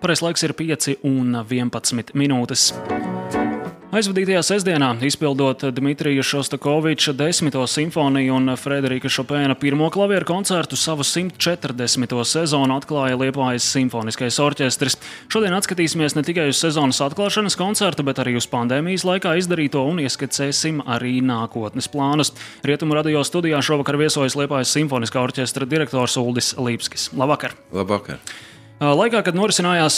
Pareizais laiks ir 5 un 11 minūtes. Aizvadītajā sestdienā, izpildot Dmitrija Šostakoviča 10. simfoniju un Frederika Šopēna pirmo klavieru koncertu, savu 140. sezonu atklāja Liepājas simfoniskais orķestris. Šodien atskatīsimies ne tikai uz sezonas atklāšanas koncertu, bet arī uz pandēmijas laikā izdarīto un ieskicēsim arī nākotnes plānus. Rietumu radio studijā šovakar viesojas Liepājas simfoniskā orķestra direktors Uldis Līpskis. Labvakar! Labvakar! Laikā, kad norisinājās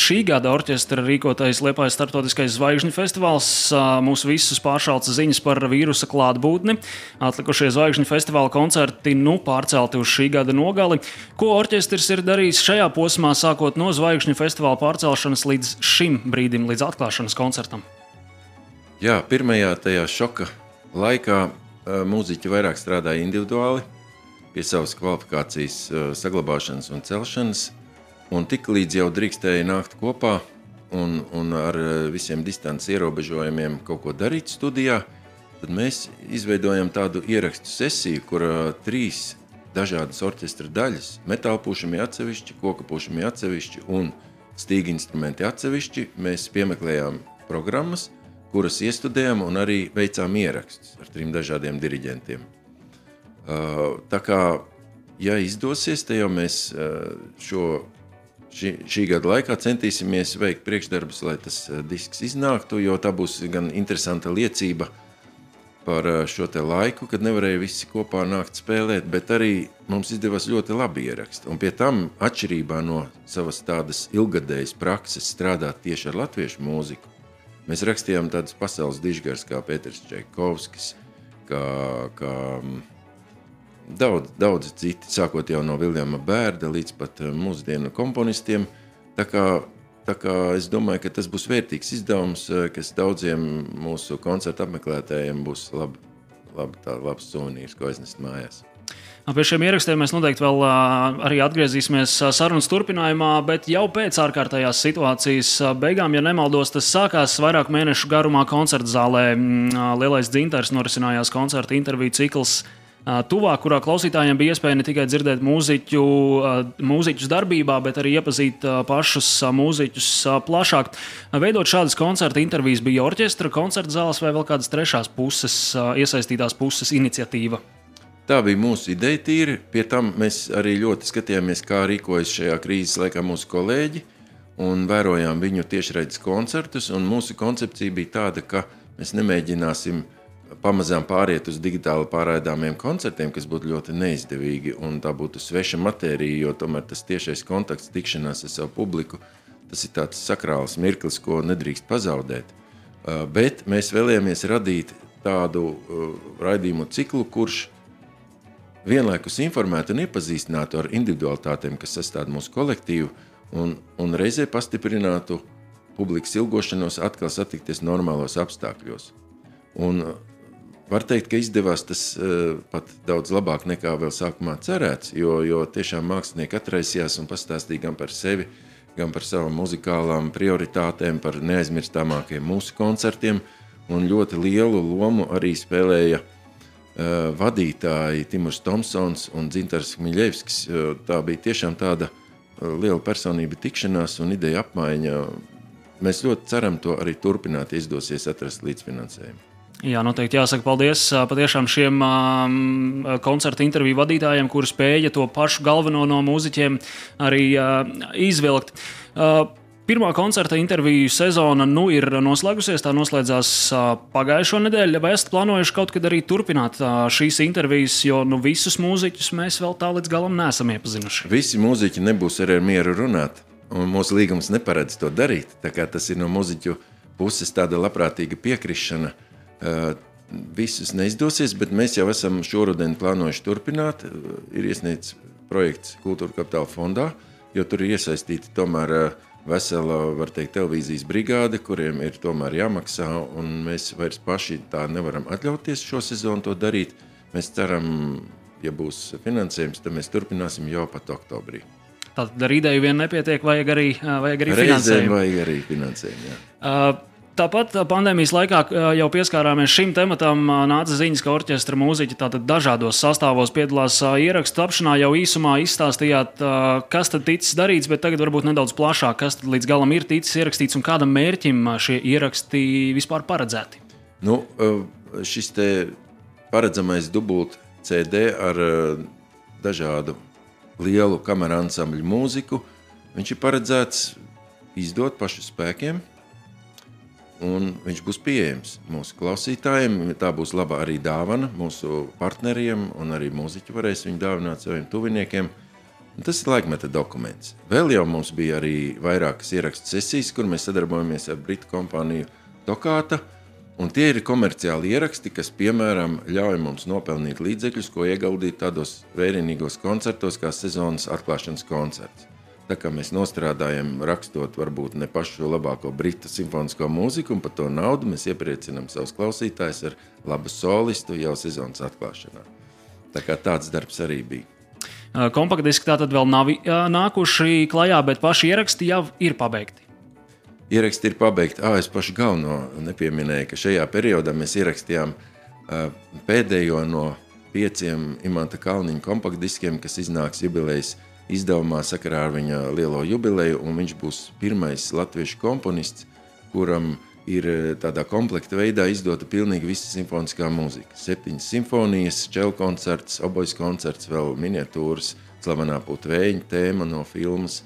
šī gada orķestra rīkotais Liepājas starptautiskais zvaigžņu festivāls, mūs visus pāršāca ziņas par vīrusa klātbūtni. Atlikušie zvaigžņu festivāla koncerti nu pārcelti uz šī gada nogali. Ko orķestris ir darījis šajā posmā, sākot no zvaigžņu festivāla pārcelšanas līdz šim brīdim, līdz atklāšanas koncertam? Jā, pirmajā tajā šoka laikā mūziķi vairāk strādāja individuāli pie savas kvalifikācijas uh, saglabāšanas un celšanas. Un tik līdz jau drīkstēja nākt kopā un, un ar uh, visiem distances ierobežojumiem kaut ko darīt studijā, tad mēs izveidojam tādu ierakstu sesiju, kur trīs dažādas orķestra daļas - metāla pušami atsevišķi, koka pušami atsevišķi un stīga instrumenti atsevišķi. Mēs piemeklējām programmas, kuras iestudējām un arī veicām ierakstus ar trim dažādiem diriģentiem. Uh, tā kā, ja izdosies, tad jau mēs uh, šo, šī, šī gada laikā centīsimies veikt priekšdarbus, lai tas uh, disks iznāktu, jo tā būs gan interesanta liecība par šo laiku, kad nevarēja visi kopā nākt spēlēt, bet arī mums izdevās ļoti labi ierakstīt. Un pie tam, atšķirībā no savas tādas ilgadējas prakses strādāt tieši ar latviešu mūziku, mēs rakstījām tādas pasaules dižgars kā Pēters Čaikovskis, kā, kā daudz, daudz citi, sākot jau no Viljama Bērda līdz pat eh, mūsdienu komponistiem. Tā kā, tā kā es domāju, ka tas būs vērtīgs izdevums, eh, kas daudziem mūsu koncertu apmeklētājiem būs lab, lab, tā, labs suvenīrs, ko aiznest mājās. Pie šiem ierakstiem mēs noteikti vēl arī atgriezīsimies sarunas turpinājumā, bet jau pēc ārkārtējās situācijas beigām, ja nemaldos, tas sākās vairāk mēnešu garumā koncerta zālē. Mm, Lielais dzintars norisinājās koncerta interviju cikls tuvāk, kurā klausītājiem bija iespēja ne tikai dzirdēt mūziķu, mūziķus darbībā, bet arī iepazīt pašus mūziķus plašāk. Veidot šādas koncerta intervijas bija orķestra, koncerta zāles vai vēl kādas trešās puses, iesaistītās puses iniciatīva. Tā bija mūsu ideja, tīri. Pie tam mēs arī ļoti skatījāmies, kā rīkojas šajā krīzes laikā mūsu kolēģi, un vērojām viņu tiešraides koncertus. Mūsu koncepcija bija tāda, ka mēs nemēģināsim uh, pamazām pāriet uz digitāli pārraidāmiem koncertiem, kas būtu ļoti neizdevīgi. Tā būtu sveša matērija, jo tomēr tas tiešais kontakts, tikšanās ar savu publiku, tas ir tāds sakrāls mirklis, ko nedrīkst pazaudēt. Uh, bet mēs vēlējāmies radīt tādu uh, raidījumu ciklu, kurš vienlaikus informētu un iepazīstinātu ar individualitātēm, kas sastāv mūsu kolektīvu, un, un reizē pastiprinātu publikas ilgošanos atkal satikties normālos apstākļos. Un Var teikt, ka izdevās tas uh, pat daudz labāk nekā vēl sākumā cerēts, jo, jo tiešām mākslinieki atraisījās un pastāstīja gan par sevi, gan par savām muzikālām prioritātēm, par neaizmirstāmākiem mūsu koncertiem. Un ļoti lielu lomu arī spēlēja uh, vadītāji Timurs Thompsons un Dzintars Miļevskis. Uh, tā bija tiešām tāda uh, liela personība tikšanās un ideja apmaiņa. Mēs ļoti ceram to arī turpināt, izdosies atrast līdzfinansējumu. Jā, noteikti jāsaka paldies patiešām šiem um, koncertu interviju vadītājiem, kuri spēja to pašu galveno no mūziķiem arī uh, izvilkt. Uh, Pirmā koncerta interviju sezona nu ir noslēgusies. Tā noslēdzās pagājušo nedēļu. Vai esat plānojuši kaut kad arī turpināt šīs intervijas, jo nu, visus mūziķus mēs vēl tā līdz galam neesam iepazinuši? Visi mūziķi nebūs arī ar mieru runāt, un mūsu līgums neparedz to darīt. Tas ir no mūziķu puses tāda labprātīga piekrišana. Uh, Visus neizdosies, bet mēs jau esam šoruden plānojuši turpināt. Ir iesniegts projekts Kultūra Kapitāla fondā, jo tur ir iesaistīti tomēr vesela, var teikt, televīzijas brigāde, kuriem ir tomēr jāmaksā, un mēs vairs paši tā nevaram atļauties šo sezonu to darīt. Mēs ceram, ja būs finansējums, tad mēs turpināsim jau pat oktobrī. Tātad ar ideju vien nepietiek, vajag arī, vajag arī finansējumu. Vajag arī finansējumu jā. uh, Tāpat pandēmijas laikā jau pieskārāmies šim tematam. Nāca ziņas, ka orķestra mūziķi dažādos sastāvos piedalās ierakstu tapšanā. Jau īsumā izstāstījāt, kas tad ticis darīts, bet tagad varbūt nedaudz plašāk, kas līdz galam ir ticis ierakstīts un kādam mērķim šie ieraksti vispār paredzēti. Nu, šis paredzamais dubult CD ar dažādu lielu kameru ansambļu mūziku, viņš ir paredzēts izdot pašu spēkiem un viņš būs pieejams mūsu klausītājiem. Tā būs laba arī dāvana mūsu partneriem, un arī mūziķi varēs viņu dāvināt saviem tuviniekiem. Un tas ir laikmeta dokuments. Vēl jau mums bija arī vairākas ierakstu sesijas, kur mēs sadarbojamies ar britu kompāniju Tokāta. Un tie ir komerciāli ieraksti, kas, piemēram, ļauj mums nopelnīt līdzekļus, ko ieguldīt tādos vērienīgos koncertos, kā sezonas atklāšanas koncerts. Tā kā mēs nostrādājam, rakstot varbūt ne pašu labāko britu simfonisko mūziku, un par to naudu mēs iepriecinām savus klausītājus ar labu solistu jau sezonas atklāšanā. Tā kā tāds darbs arī bija. Kompaktdiski tā tad vēl nav nākuši klajā, bet paši ieraksti jau ir pabeigti. Ieraksti ir pabeigti. Ah, es pašu galveno nepieminēju, ka šajā periodā mēs ierakstījām pēdējo no pieciem Imanta Kalniņa kompaktdiskiem, kas iznāks jubilejas izdevumā sakarā ar viņa lielo jubileju, un viņš būs pirmais latviešu komponists, kuram ir eh, tādā komplekta veidā izdota pilnīgi visa simfoniskā mūzika. Septiņas simfonijas, čelu koncerts, obojas koncerts, vēl miniatūras, slavenā putvēņa tēma no filmas.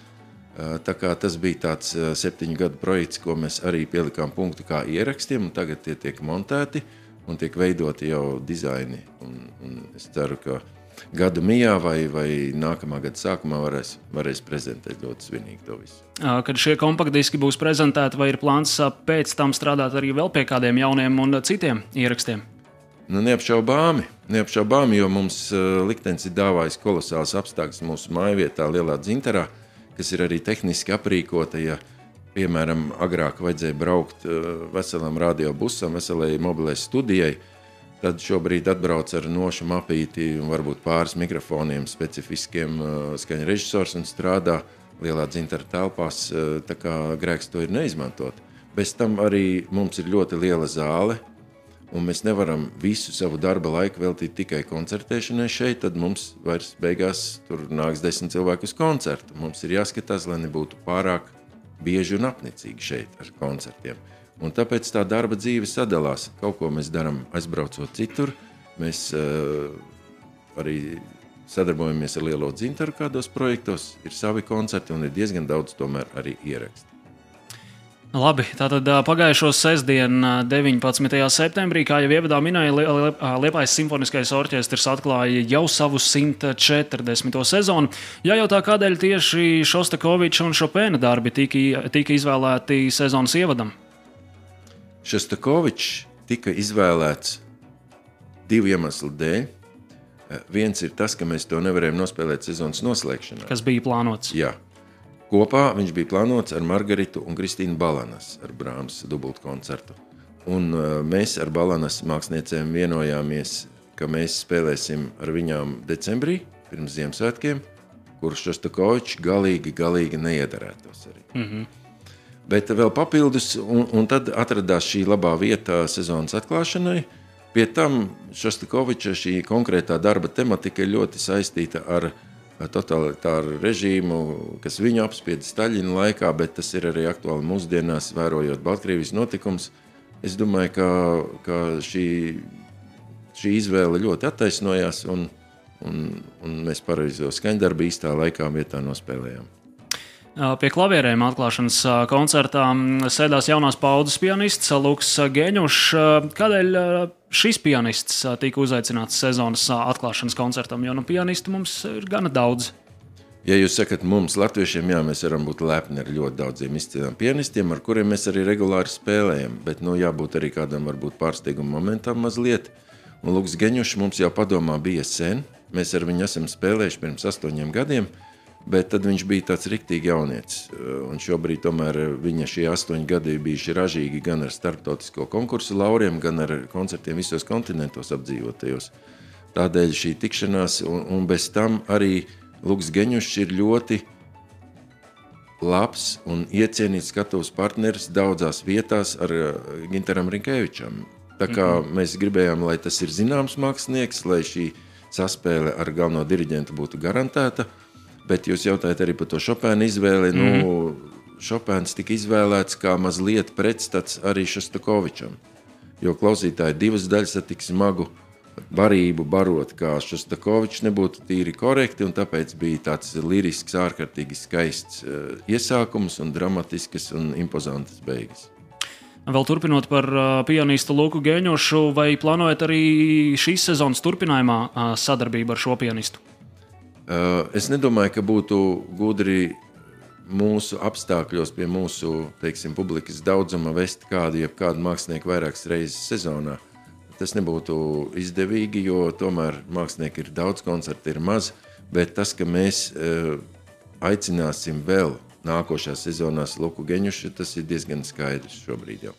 Eh, tā kā tas bija tāds eh, septiņu gadu projekts, ko mēs arī pielikām punktu kā ierakstiem, un tagad tie tiek montēti un tiek veidoti jau dizaini. Un, un es ceru, ka gada mijā vai, vai nākamā gada sākumā varēs, varēs prezentēt ļoti svinīgi to visu. Kad šie kompaktdiski būs prezentēti, vai ir plāns pēc tam strādāt arī vēl pie kādiem jauniem un citiem ierakstiem? Nu, neapšaubāmi, neapšaubāmi, jo mums liktenis ir dāvājis kolosāls apstākļus mūsu mājvietā, Lielā Dzintarā, kas ir arī tehniski aprīkota. Ja, piemēram, agrāk vajadzēja braukt veselam radiobusam, veselai mobilai studijai, Tad šobrīd atbrauc ar nošu mapīti un varbūt pāris mikrofoniem, specifiskiem uh, skaņa režisors un strādā lielā dzintara telpās. Uh, tā kā grēks to ir neizmantot. Bez tam arī mums ir ļoti liela zāle, un mēs nevaram visu savu darba laiku veltīt tikai koncertēšanai šeit, tad mums vairs beigās tur nāks desmit cilvēku uz koncertu. Mums ir jāskatās, lai nebūtu pārāk bieži un apnicīgi šeit ar koncertiem. Un tāpēc tā darba dzīve sadalās. Kaut ko mēs darām aizbraucot citur. Mēs uh, arī sadarbojamies ar Lielo dzintaru kādos projektos. Ir savi koncerti un ir diezgan daudz tomēr arī ieraksti. Labi, tātad pagājušo sestdienu, 19. septembrī, kā jau ievadā minēja, Liepais simfoniskais orķestris atklāja jau savu 140. sezonu. Jā, jau tā kādēļ tieši Šostakoviča un Šopēna darbi tika, tika izvēlēti sezonas ievadam? Šostakovičs tika izvēlēts divu iemeslu dēļ. Viens ir tas, ka mēs to nevarējām nospēlēt sezonas noslēgšanā. Kas bija plānots? Jā. Kopā viņš bija plānots ar Margaritu un Kristīnu Balanas ar Brāmas dubultu koncertu. Un uh, mēs ar Balanas māksliniecēm vienojāmies, ka mēs spēlēsim ar viņām decembrī, pirms Ziemassvētkiem, kurš Šostakovičs galīgi, galīgi neiedarētos arī. Mm -hmm. Bet vēl papildus, un, un tad atradās šī labā vieta sezonas atklāšanai. Pie tam Šostakoviča šī konkrētā darba tematika ir ļoti saistīta ar totalitāru režīmu, kas viņu apspieda Staļina laikā, bet tas ir arī aktuāli mūsdienās, vērojot Baltkrievijas notikumus. Es domāju, ka, ka šī, šī izvēle ļoti attaisnojās, un, un, un mēs pareizo skaņdarbu īstā laikā vietā nospēlējām. Pie klavierēm atklāšanas koncertā sēdās jaunās paudzes pianists Luks Geņušs. Kādēļ šis pianists tika uzaicināts sezonas atklāšanas koncertam? Jo nu, pianistu mums ir gana daudz. Ja jūs sakat, mums, latviešiem, jā, mēs varam būt lepni ar ļoti daudziem izciliem pianistiem, ar kuriem mēs arī regulāri spēlējam, bet nu, jābūt arī kādam varbūt pārsteiguma momentam mazliet. Un Luks Geņušs mums jau padomā bija sen. Mēs ar viņu esam spēlējuši pirms astoņiem gadiem. Bet tad viņš bija tāds rīktīgi jaunietis. Un šobrīd tomēr viņa šie astoņi gadi bijuši ražīgi gan ar starptautisko konkursu lauriem, gan ar koncertiem visos kontinentos apdzīvotajos. Tādēļ šī tikšanās, un, un bez tam arī Luks Geņušs ir ļoti labs un iecienīts skatuves partneris daudzās vietās ar Ginteram Rinkēvičam. Tā kā mm -hmm. mēs gribējām, lai tas ir zināms mākslinieks, lai šī saspēle ar galveno diriģentu būtu garantēta, bet jūs jautājat arī par to Šopēna izvēli. Mm nu, Šopēns tika izvēlēts kā mazliet pretstats arī Šostakovičam, jo klausītāji divas daļas ar tik smagu barību barot, kā Šostakovičs nebūtu tīri korekti, un tāpēc bija tāds lirisks, ārkārtīgi skaists uh, iesākums un dramatiskas un impozantas beigas. Vēl turpinot par uh, pianistu Luku Gēņošu, vai plānojat arī šīs sezonas turpinājumā uh, sadarbību ar šo pianistu? Uh, es nedomāju, ka būtu gudri mūsu apstākļos, pie mūsu teiksim, publikas daudzuma vest kādu, jebkādu mākslinieku vairākas reizes sezonā. Tas nebūtu izdevīgi, jo tomēr mākslinieki ir daudz, koncerti ir maz. Bet tas, ka mēs uh, aicināsim vēl nākošajā sezonā Luku Geņušu, tas ir diezgan skaidrs šobrīd jau.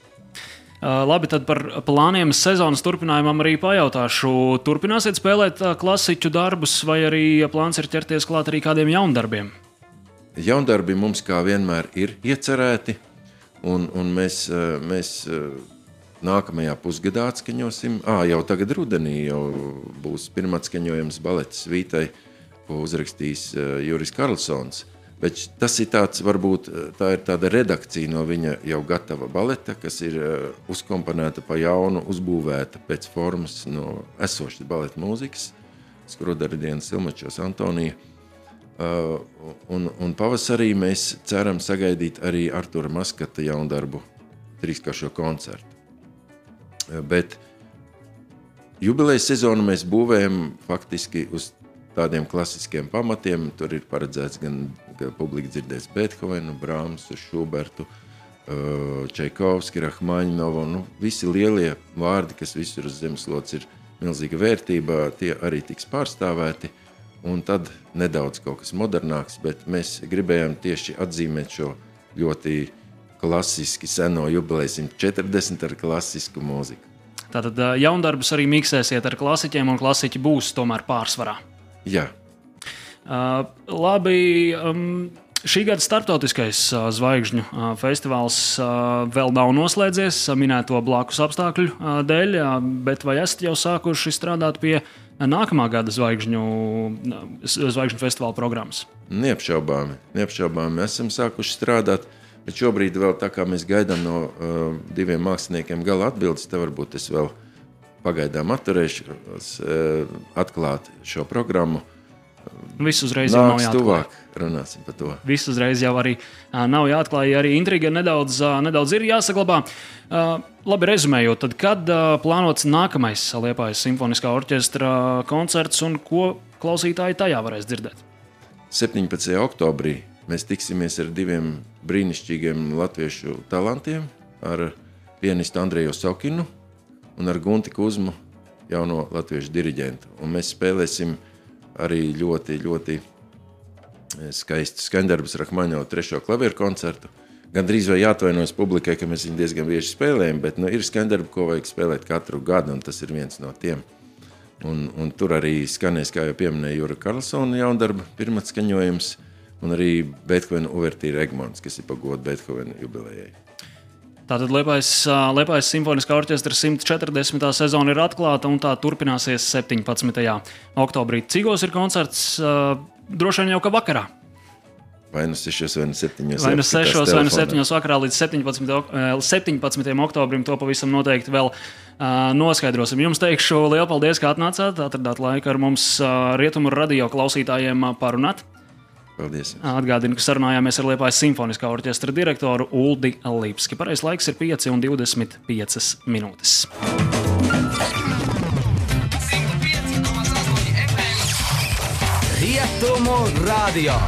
Uh, labi, tad par plāniem sezonas turpinājumam arī pajautāšu. Turpināsiet spēlēt uh, klasiķu darbus, vai arī plāns ir ķerties klāt arī kādiem jaundarbiem? Jaundarbi mums kā vienmēr ir iecerēti, un, un mēs, mēs Nākamajā pusgadā atskaņosim, ah, jau tagad rudenī jau būs pirmā atskaņojums baletes svītai, ko uzrakstīs uh, Juris Karlsons. Bet tas ir tāds, varbūt tā ir tāda redakcija no viņa jau gatava baleta, kas ir uh, uzkomponēta pa jaunu, uzbūvēta pēc formas no esošas baleta mūzikas, Skrudara dienas Silmačos Antonija. Uh, un, un pavasarī mēs ceram sagaidīt arī Artura Maskata jaundarbu trīskāršo koncertu. Bet jubilejas sezonu mēs būvējam faktiski uz tādiem klasiskiem pamatiem. Tur ir paredzēts gan, publika dzirdēs Beethovenu, Brāmsu, Šubertu, Čaikovski, Rahmaņinovu. Nu, visi lielie vārdi, kas visur uz zemeslodes ir milzīga vērtība, tie arī tiks pārstāvēti. Un tad nedaudz kaut kas modernāks, bet mēs gribējām tieši atzīmēt šo ļoti klasiski seno jubileju 140 ar klasisku mūziku. Tātad jaundarbus arī miksēsiet ar klasiķiem, un klasiķi būs tomēr pārsvarā. Jā. Uh, labi. Um, Šī gada starptautiskais uh, zvaigžņu uh, festivāls uh, vēl nav noslēdzies minēto blakus apstākļu uh, dēļ, uh, bet vai esat jau sākuši strādāt pie nākamā gada zvaigžņu, zvaigžņu festivāla programmas? Neapšaubāmi, neapšaubāmi. Esam sākuši strādāt. Bet šobrīd, vēl, tā kā mēs gaidām no uh, diviem māksliniekiem gala atbildes, tad varbūt es vēl pagaidām atturēšu uh, atklāt šo programmu. Viss uzreiz jau nav jāatklāj. Runāsim par to. Viss uzreiz jau arī uh, nav jāatklāj. Arī intriga nedaudz, uh, nedaudz ir jāsaglabā. Labi, rezumējot, tad kad plānots nākamais Liepājas simfoniskā orķestra koncerts un ko klausītāji tajā varēs dzirdēt? 17. oktobrī Mēs tiksimies ar diviem brīnišķīgiem latviešu talantiem, ar pianistu Andreju Sokinu un ar Gunti Kuzmu, jauno latviešu diriģentu. Un mēs spēlēsim arī ļoti, ļoti eh, skaistu skandarbus Rahmaņovu trešo klavieru koncertu. Gan drīz vai jāatvainojas publikai, ka mēs viņu diezgan bieži spēlējam, bet nu, ir skandarbi, ko vajag spēlēt katru gadu, un tas ir viens no tiem. Un, un tur arī skanēs, kā jau pieminēja Jūra Karlsona jaundarba pirmats skaņojums – un arī Beethovena Uvertīra Egmonts, kas ir pagoda Beethovena jubilejai. Tātad Liepājas simfoniskā orķestra 140. sezona ir atklāta un tā turpināsies 17. oktobrī. Cigos ir koncerts droši vien jau ka vakarā. Vai nu 6 vai 7 vai nu 6 vai nu 7 vakarā līdz 17. 17. oktobrim. To pavisam noteikti vēl uh, noskaidrosim. Jums teikšu lielu paldies, ka atnācāt, atradāt laiku ar mums uh, rietumu radio klausītājiem parunāt. Paldies. Atgādinu, ka sarunājāmies ar Liepājas simfoniskā orķestra direktoru Uldi Lipski. Pareizais laiks ir 5 un 25 minūtes. Rietumu radio!